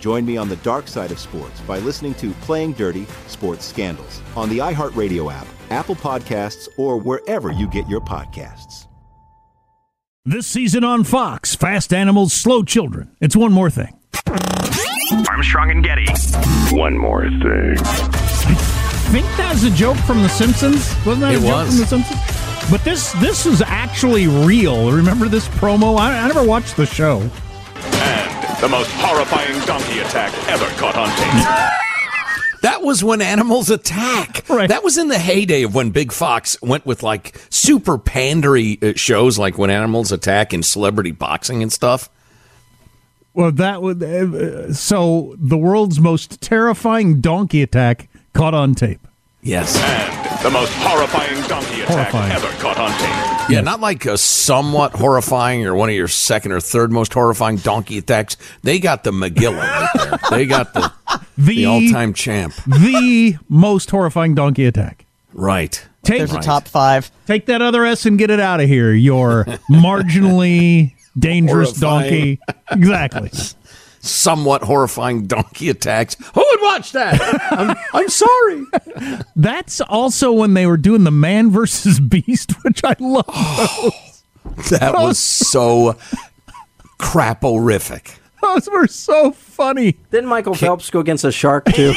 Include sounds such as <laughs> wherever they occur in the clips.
Join me on the dark side of sports by listening to Playing Dirty Sports Scandals on the iHeartRadio app, Apple Podcasts, or wherever you get your podcasts. This season on Fox, Fast Animals, Slow Children. It's one more thing. Armstrong and Getty. One more thing. I think that's a joke from The Simpsons. Wasn't that It a joke from The Simpsons? But this this is actually real. Remember this promo? I, I never watched the show. And the most horrifying donkey attack ever caught on tape. That was when animals attack. Right. That was in the heyday of when Big Fox went with like super pandery uh, shows, like when animals attack and celebrity boxing and stuff. Well, that would uh, so the world's most terrifying donkey attack caught on tape. Yes. and the most horrifying donkey attack Horrifying. ever caught on tape. Yeah, not like a somewhat horrifying or one of your second or third most horrifying donkey attacks. They got the Megillah right there. They got the, <laughs> The, the all-time champ. the most horrifying donkey attack. Right. Take There's Right. a top five. take that other S and get it out of here. Your marginally <laughs> dangerous Horrifying. donkey. Exactly. Somewhat horrifying donkey attacks. Who would watch that? <laughs> I'm, I'm sorry. That's also when they were doing the man versus <laughs> beast, which I love. Oh, that was so <laughs> craporific. Those were so funny. Didn't Michael Phelps go against a shark too?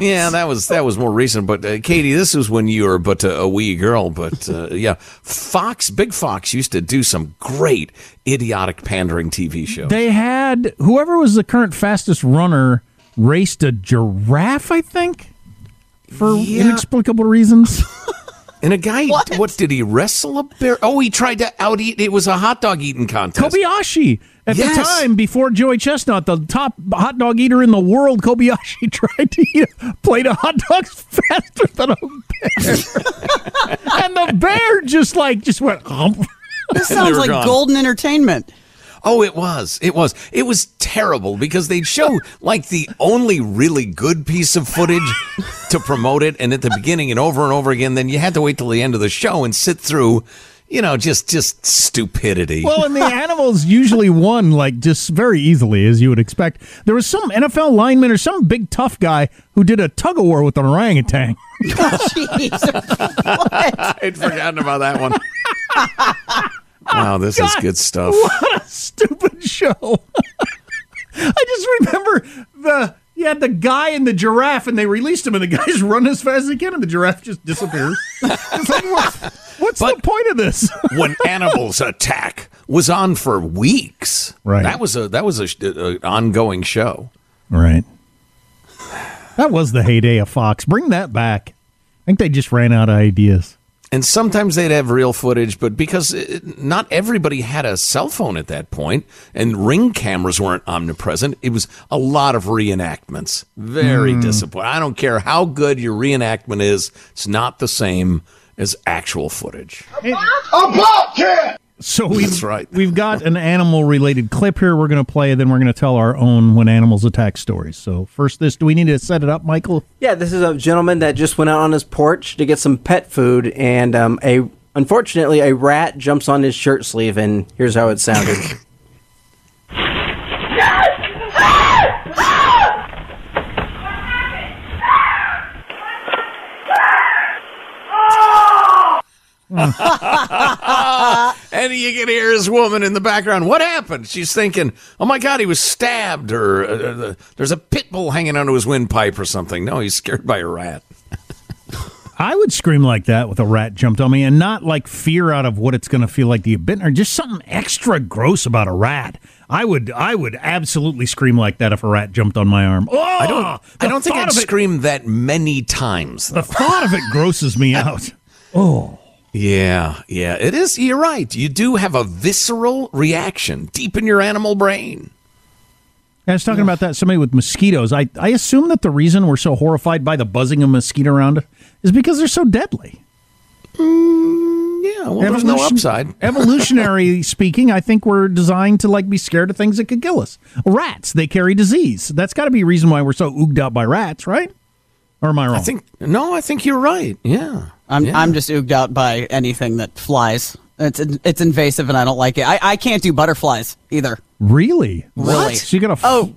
<laughs> Yeah, that was that was more recent. But uh, Katie, this was when you were but a, a wee girl. But uh, <laughs> yeah, Fox, Big Fox used to do some great idiotic pandering TV shows. They had whoever was the current fastest runner raced a giraffe, I think, for Yeah. inexplicable reasons. <laughs> and a guy, what? did he wrestle a bear? Oh, he tried to out eat. It was a hot dog eating contest. Kobayashi. At Yes. the time, before Joey Chestnut, the top hot dog eater in the world, Kobayashi <laughs> tried to eat a plate of hot dogs <laughs> faster than a bear. <laughs> and the bear just like, just went, "Hump." This sounds like gone. golden entertainment. Oh, it was. It was. It was terrible because they'd show like the only really good piece of footage to promote it, and at the beginning and over and over again. Then you had to wait till the end of the show and sit through, you know, just just stupidity. Well, and the <laughs> animals usually won like just very easily, as you would expect. There was some NFL lineman or some big tough guy who did a tug of war with an orangutan. <laughs> Jeez. I'd forgotten about that one. <laughs> wow, this is good stuff. What a stupid show! I just remember the you had the guy and the giraffe, and they released him, and the guy's <laughs> run as fast as he can, and the giraffe just disappears. <laughs> Like, what, what's the point of this? <laughs> when animals attack was on for weeks. Right. That was a that was a, sh- a ongoing show. right. That was the heyday of Fox. Bring that back. I think they just ran out of ideas. And sometimes they'd have real footage, but because it, not everybody had a cell phone at that point, and ring cameras weren't omnipresent, it was a lot of reenactments. Very hmm. disappointing. I don't care how good your reenactment is; it's not the same as actual footage. So we've, That's right. <laughs> we've got an animal related clip here we're going to play, and then we're going to tell our own when animals attack stories. So, first, this do we need to set it up, Michael? Yeah, this is a gentleman that just went out on his porch to get some pet food, and um, a unfortunately a rat jumps on his shirt sleeve, and here's how it sounded. <laughs> <laughs> And you can hear his woman in the background. What happened? She's thinking, "Oh my God, he was stabbed," or uh, uh, "There's a pit bull hanging onto his windpipe," or something. No, he's scared by a rat. <laughs> I would scream like that with a rat jumped on me, and not like fear out of what it's going to feel like to get bitten, or just something extra gross about a rat. I would, I would absolutely scream like that if a rat jumped on my arm. Oh, I don't. I don't think I'd it- scream that many times. The thought of it grosses me out. <laughs> Yeah, yeah, it is. You're right. You do have a visceral reaction deep in your animal brain. I was talking about that somebody with mosquitoes. I, I assume that the reason we're so horrified by the buzzing of mosquito around is because they're so deadly. Mm, yeah, well, there's no upside. <laughs> Evolutionary speaking, I think we're designed to like be scared of things that could kill us. Rats, they carry disease. That's got to be a reason why we're so ooged out by rats, right? Or am I wrong? I think no. I think you're right. Yeah, I'm Yeah. I'm just ooged out by anything that flies. It's it's invasive and I don't like it. I, I can't do butterflies either. really, Really? So you got to Oh,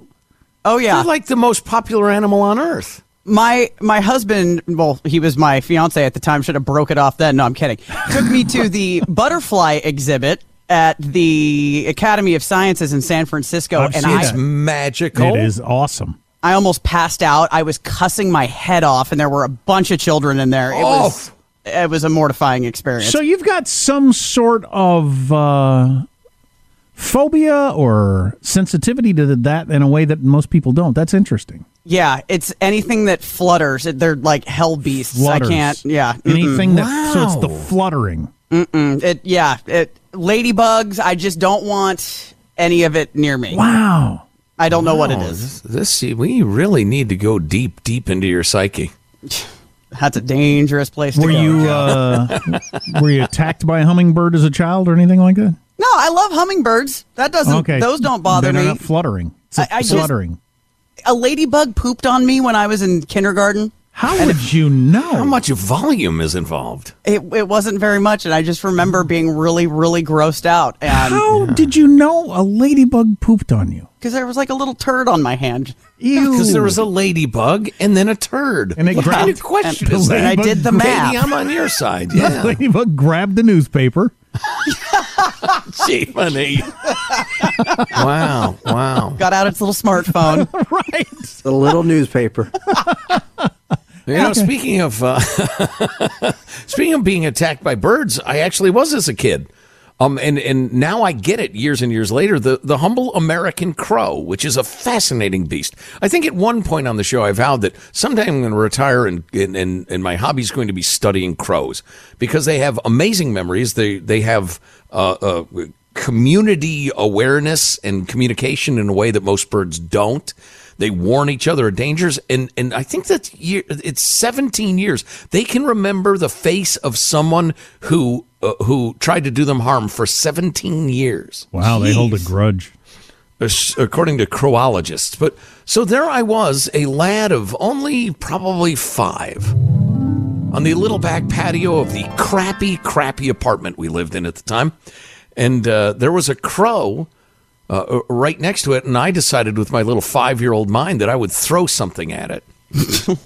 oh yeah. You're like the most popular animal on earth. my my husband, well, he was my fiance at the time. Should have broke it off then. No, I'm kidding. Took me to the <laughs> butterfly exhibit at the Academy of Sciences in San Francisco, I've and seen I It's that. magical. It is awesome. I almost passed out. I was cussing my head off, and there were a bunch of children in there. It Oh. was it was a mortifying experience. So you've got some sort of uh, phobia or sensitivity to that in a way that most people don't. That's interesting. yeah, it's anything that flutters. They're like hell beasts. Flutters. I can't. Yeah, Anything that so it's the Wow. fluttering. It yeah, it ladybugs. I just don't want any of it near me. Wow. I don't know what it Oh. This, this we really need to go deep, deep into your psyche. <laughs> That's a dangerous place to Were go. you uh, <laughs> were you attacked by a hummingbird as a child or anything like that? No, I love hummingbirds. That doesn't. Okay, Those don't bother they're me. Not fluttering. It's I- I just- fluttering. a ladybug pooped on me when I was in kindergarten. How would you know? How much volume is involved? It, it wasn't very much, and I just remember being really, really grossed out. And How did you know a ladybug pooped on you? because there was like a little turd on my hand. Ew. Because there was a ladybug and then a turd. And it what kind grabbed- of question and- is and I did the Maybe math. I'm on your side. The Yeah, ladybug grabbed the newspaper. <laughs> Gee, honey. wow, wow. Got out its little smartphone. <laughs> right. the little newspaper. <laughs> You know, speaking of uh, <laughs> speaking of being attacked by birds, I actually was as a kid. Um, and, and now I get it years and years later. The, the humble American crow, which is a fascinating beast. I think at one point on the show, I vowed that someday I'm going to retire and, and, and, and my hobby is going to be studying crows because they have amazing memories. They, they have uh, uh, community awareness and communication in a way that most birds don't. They warn each other of dangers, and and I think that year it's 17 years. They can remember the face of someone who uh, who tried to do them harm for 17 years. Wow, they hold a grudge. According to croologists. But so there I was, a lad of only probably five, on the little back patio of the crappy, crappy apartment we lived in at the time, and uh, there was a crow. Uh, right next to it, and I decided with my little five-year-old mind that I would throw something at it. <laughs>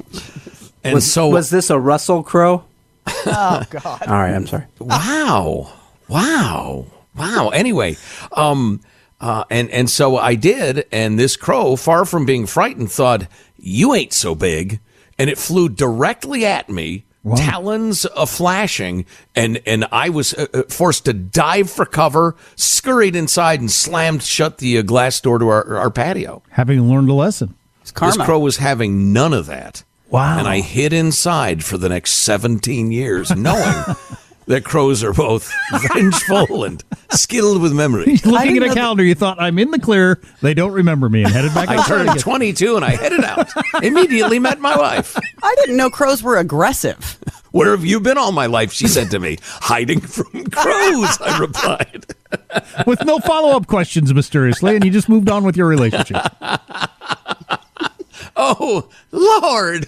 and Was, so, was this a Russell Crowe? <laughs> oh God. All right, I'm sorry. wow wow wow anyway um uh and and so i did and this crow far from being frightened thought you ain't so big and it flew directly at me talons a flashing and and i was uh, uh, forced to dive for cover scurried inside and slammed shut the uh, glass door to our, our patio Having learned a lesson. It's karma. this crow was having none of that Wow. And I hid inside for the next 17 years, knowing <laughs> that crows are both <laughs> vengeful and skilled with memory. <laughs> Looking at know a that- calendar, you thought, I'm in the clear. They don't remember me and headed back I outside turned 22 and I headed <laughs> out. Immediately met my wife. I didn't know crows were aggressive. Where have you been all my life? She said to me. Hiding from crows, I replied. with no follow up questions, mysteriously, and you just moved on with your relationship. Oh, Lord.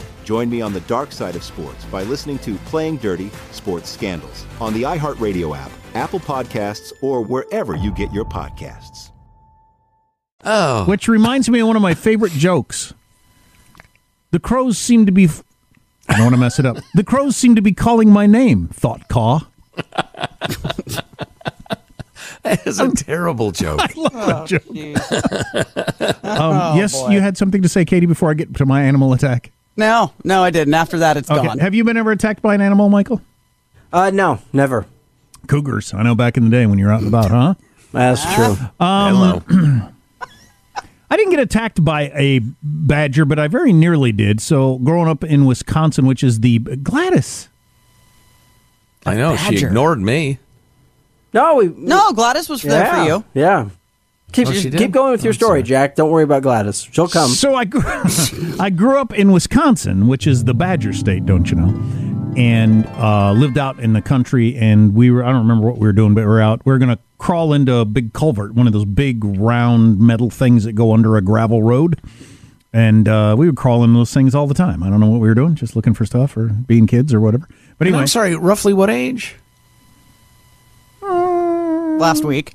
Join me on the dark side of sports by listening to Playing Dirty Sports Scandals on the iHeartRadio app, Apple Podcasts, or wherever you get your podcasts. Oh. Which reminds me of one of my favorite jokes. The crows seem to be. I don't want to mess it up. <laughs> The crows seem to be calling my name, thought Caw. That is a terrible joke. <laughs> I love that joke. <laughs> Um, yes, you had something to say, Katie, before I get to my animal attack. No, no, I didn't. After that, it's Okay. gone. Have you been ever attacked by an animal, Michael? Uh, no, never. Cougars. I know back in the day when you're out and about, huh? That's true. Hello. <clears throat> I didn't get attacked by a badger, but I very nearly did. So, growing up in Wisconsin, which is the Gladys. I know. She ignored me. No, we no, Gladys was there for you. Yeah. Keep, Oh, she keep going with your I'm story, sorry. Jack. Don't worry about Gladys. She'll come. So I grew, <laughs> I grew up in Wisconsin, which is the Badger State, don't you know? And uh, lived out in the country, and we were—I don't remember what we were doing, but we are out. We are going to crawl into a big culvert, one of those big round metal things that go under a gravel road, and uh, we would crawl into those things all the time. I don't know what we were doing, just looking for stuff or being kids or whatever. But And anyway, I'm sorry, roughly what age? Last week.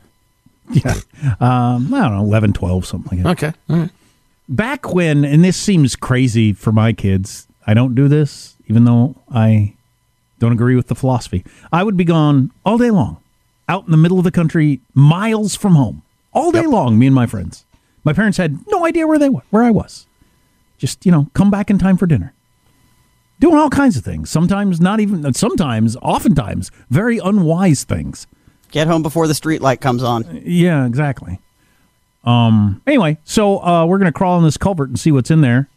<laughs> yeah, um, I don't know, 11, 12, something like that. Okay. All right. back when, and this seems crazy for my kids, I don't do this, even though I don't agree with the philosophy. I would be gone all day long, out in the middle of the country, miles from home, all day long. Me and my friends. My parents had no idea where they were, where I was. Just you know, come back in time for dinner. Doing all kinds of things. Sometimes not even. Sometimes, oftentimes, very unwise things. Get home before the street light comes on. Yeah, exactly. Um. Anyway, so uh, we're gonna crawl in this culvert and see what's in there,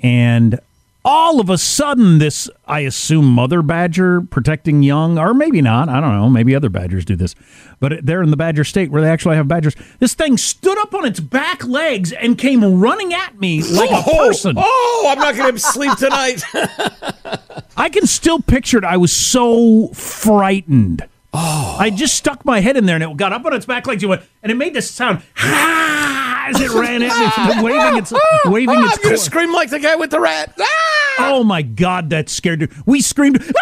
and all of a sudden, this I assume mother badger protecting young, or maybe not. I don't know. Maybe other badgers do this, but they're in the badger state where they actually have badgers. This thing stood up on its back legs and came running at me like a <laughs> person. Oh, I'm not going to sleep tonight. <laughs> I can still picture it. I was so frightened. Oh. I just stuck my head in there and it got up on its back legs and went, and it made this sound "Ah," as it ran at me, waving its <laughs> waving I'm its going to scream like the guy with the rat. Ah! Oh my god, that scared me. We screamed, ah!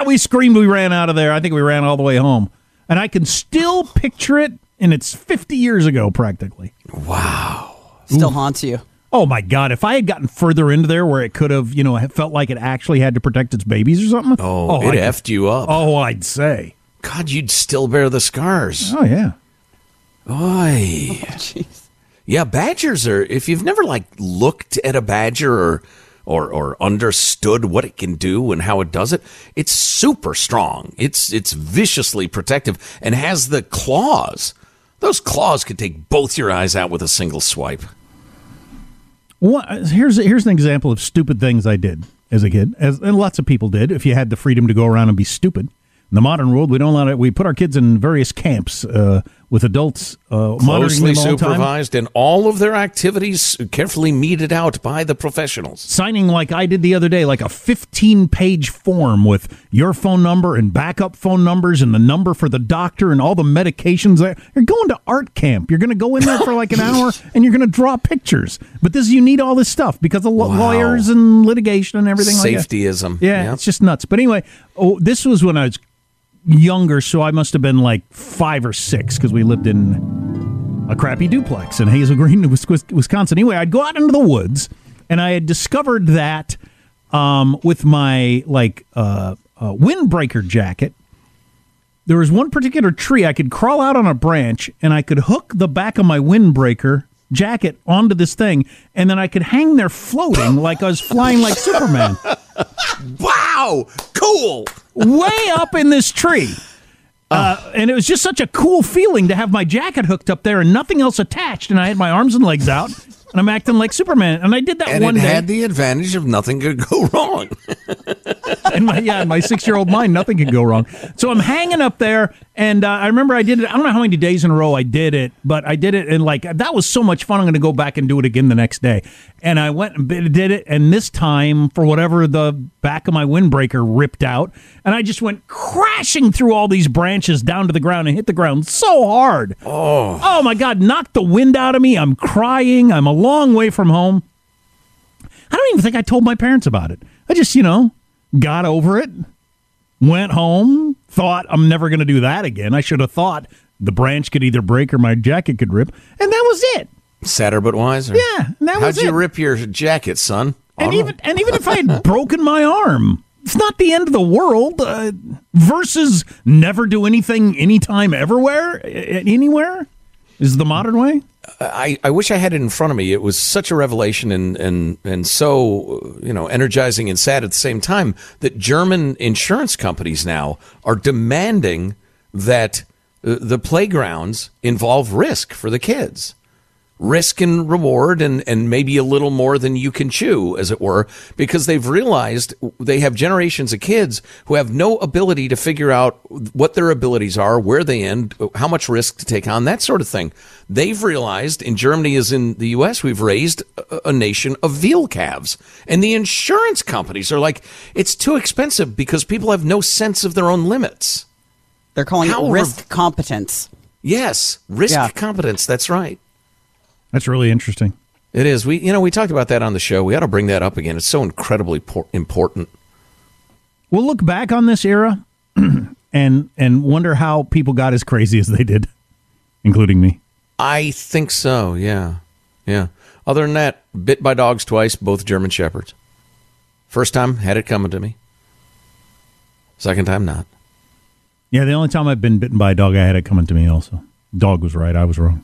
ah, we screamed, we ran out of there. I think we ran all the way home. And I can still picture it, and it's 50 years ago practically. Wow, still haunts you. Oh my God! If I had gotten further into there, where it could have, you know, felt like it actually had to protect its babies or something. Oh, it I'd- effed you up. Oh, I'd say. God, you'd still bear the scars. Oh yeah. Oy. <laughs> Oh, jeez. Yeah, badgers are. If you've never like looked at a badger or or or understood what it can do and how it does it, it's super strong. It's it's viciously protective and has the claws. Those claws could take both your eyes out with a single swipe. What, here's here's an example of stupid things I did as a kid, as and lots of people did. If you had the freedom to go around and be stupid, in the modern world, we don't allow it. We put our kids in various camps uh, with adults uh, Closely them all supervised and all of their activities carefully meted out by the professionals. signing like I did the other day, like a 15 page form with your phone number and backup phone numbers and the number for the doctor and all the medications there. You're going to art camp. You're going to go in there for like an hour <laughs> and you're going to draw pictures. But this, you need all this stuff because of Wow. lawyers and litigation and everything like that. Safetyism. Yeah, Yep. it's just nuts. But anyway, oh, this was when I was younger, so I must have been like five or six because we lived in a crappy duplex in Hazel Green, Wis- <laughs> Wis- Wisconsin. Anyway, I'd go out into the woods, and I had discovered that um, with my like uh, uh, windbreaker jacket. There was one particular tree I could crawl out on a branch, and I could hook the back of my windbreaker jacket onto this thing, and then I could hang there floating like I was flying like Superman <laughs> Wow, cool. Way up in this tree. <laughs> Uh, and it was just such a cool feeling to have my jacket hooked up there and nothing else attached, and I had my arms and legs out, and I'm acting like Superman. And I did that And one it day. had the advantage of nothing could go <laughs> wrong. In my yeah, in my six year old mind, nothing could go wrong. So I'm hanging up there, and uh, I remember I did it. I don't know how many days in a row I did it, but I did it, and like that was so much fun. I'm going to go back and do it again the next day. And I went and did it, and this time, for whatever the back of my windbreaker ripped out, and I just went crashing through all these branches down to the ground and hit the ground so hard. Oh, oh my God! Knocked the wind out of me. I'm crying. I'm a long way from home. I don't even think I told my parents about it. I just, you know, got over it, went home, thought I'm never going to do that again. I should have thought the branch could either break or my jacket could rip, and that was it. Sadder but wiser. Yeah, that How'd was you it. rip your jacket, son? And even and even if I had <laughs> broken my arm, it's not the end of the world. Uh, versus never do anything, anytime, everywhere, anywhere, is the modern way. I, I wish I had it in front of me. It was such a revelation and, and, and so, you know, energizing and sad at the same time that German insurance companies now are demanding that the playgrounds involve risk for the kids. Risk and reward, and, and maybe a little more than you can chew, as it were, because they've realized they have generations of kids who have no ability to figure out what their abilities are, where they end, how much risk to take on, that sort of thing. They've realized in Germany as in the U.S., we've raised a, a nation of veal calves. And the insurance companies are like, it's too expensive because people have no sense of their own limits. They're calling How it risk competence. Yes, risk Yeah. competence. That's right. That's really interesting. It is. We, you know, we talked about that on the show. We ought to bring that up again. It's so incredibly por- important. We'll look back on this era <clears throat> and and wonder how people got as crazy as they did, including me. I think so. Yeah, yeah. Other than that, bit by dogs twice, both German shepherds. First time had it coming to me. Second time not. Yeah, the only time I've been bitten by a dog, I had it coming to me. Also, dog was right. I was wrong.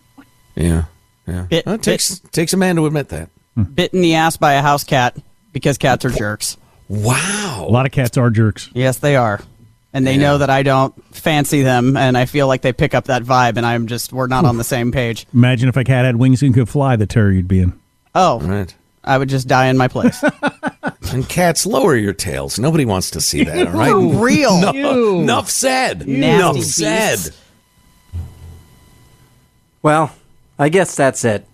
Yeah, yeah. Bit- Well, it takes takes a man to admit that. Hmm. Bit in the ass by a house cat because cats are jerks. Wow. A lot of cats are jerks. Yes, they are. And they know that I don't fancy them, and I feel like they pick up that vibe, and I'm just, we're not on the same page. Imagine if a cat had wings and could fly, the terror you'd be in. Oh, Right. I would just die in my place. <laughs> And cats, lower your tails. Nobody wants to see that. All right. <laughs> For real. No, enough said. Nasty Enough beast. said. Well, I guess that's it.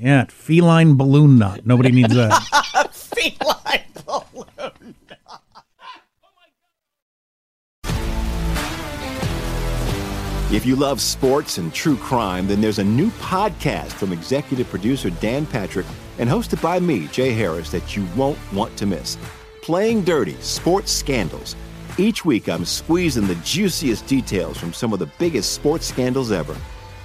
Yeah, feline balloon knot. Nobody needs that. <laughs> Feline balloon. Knot. If you love sports and true crime, then there's a new podcast from executive producer Dan Patrick and hosted by me, Jay Harris, that you won't want to miss. Playing Dirty Sports Scandals. Each week, I'm squeezing the juiciest details from some of the biggest sports scandals ever.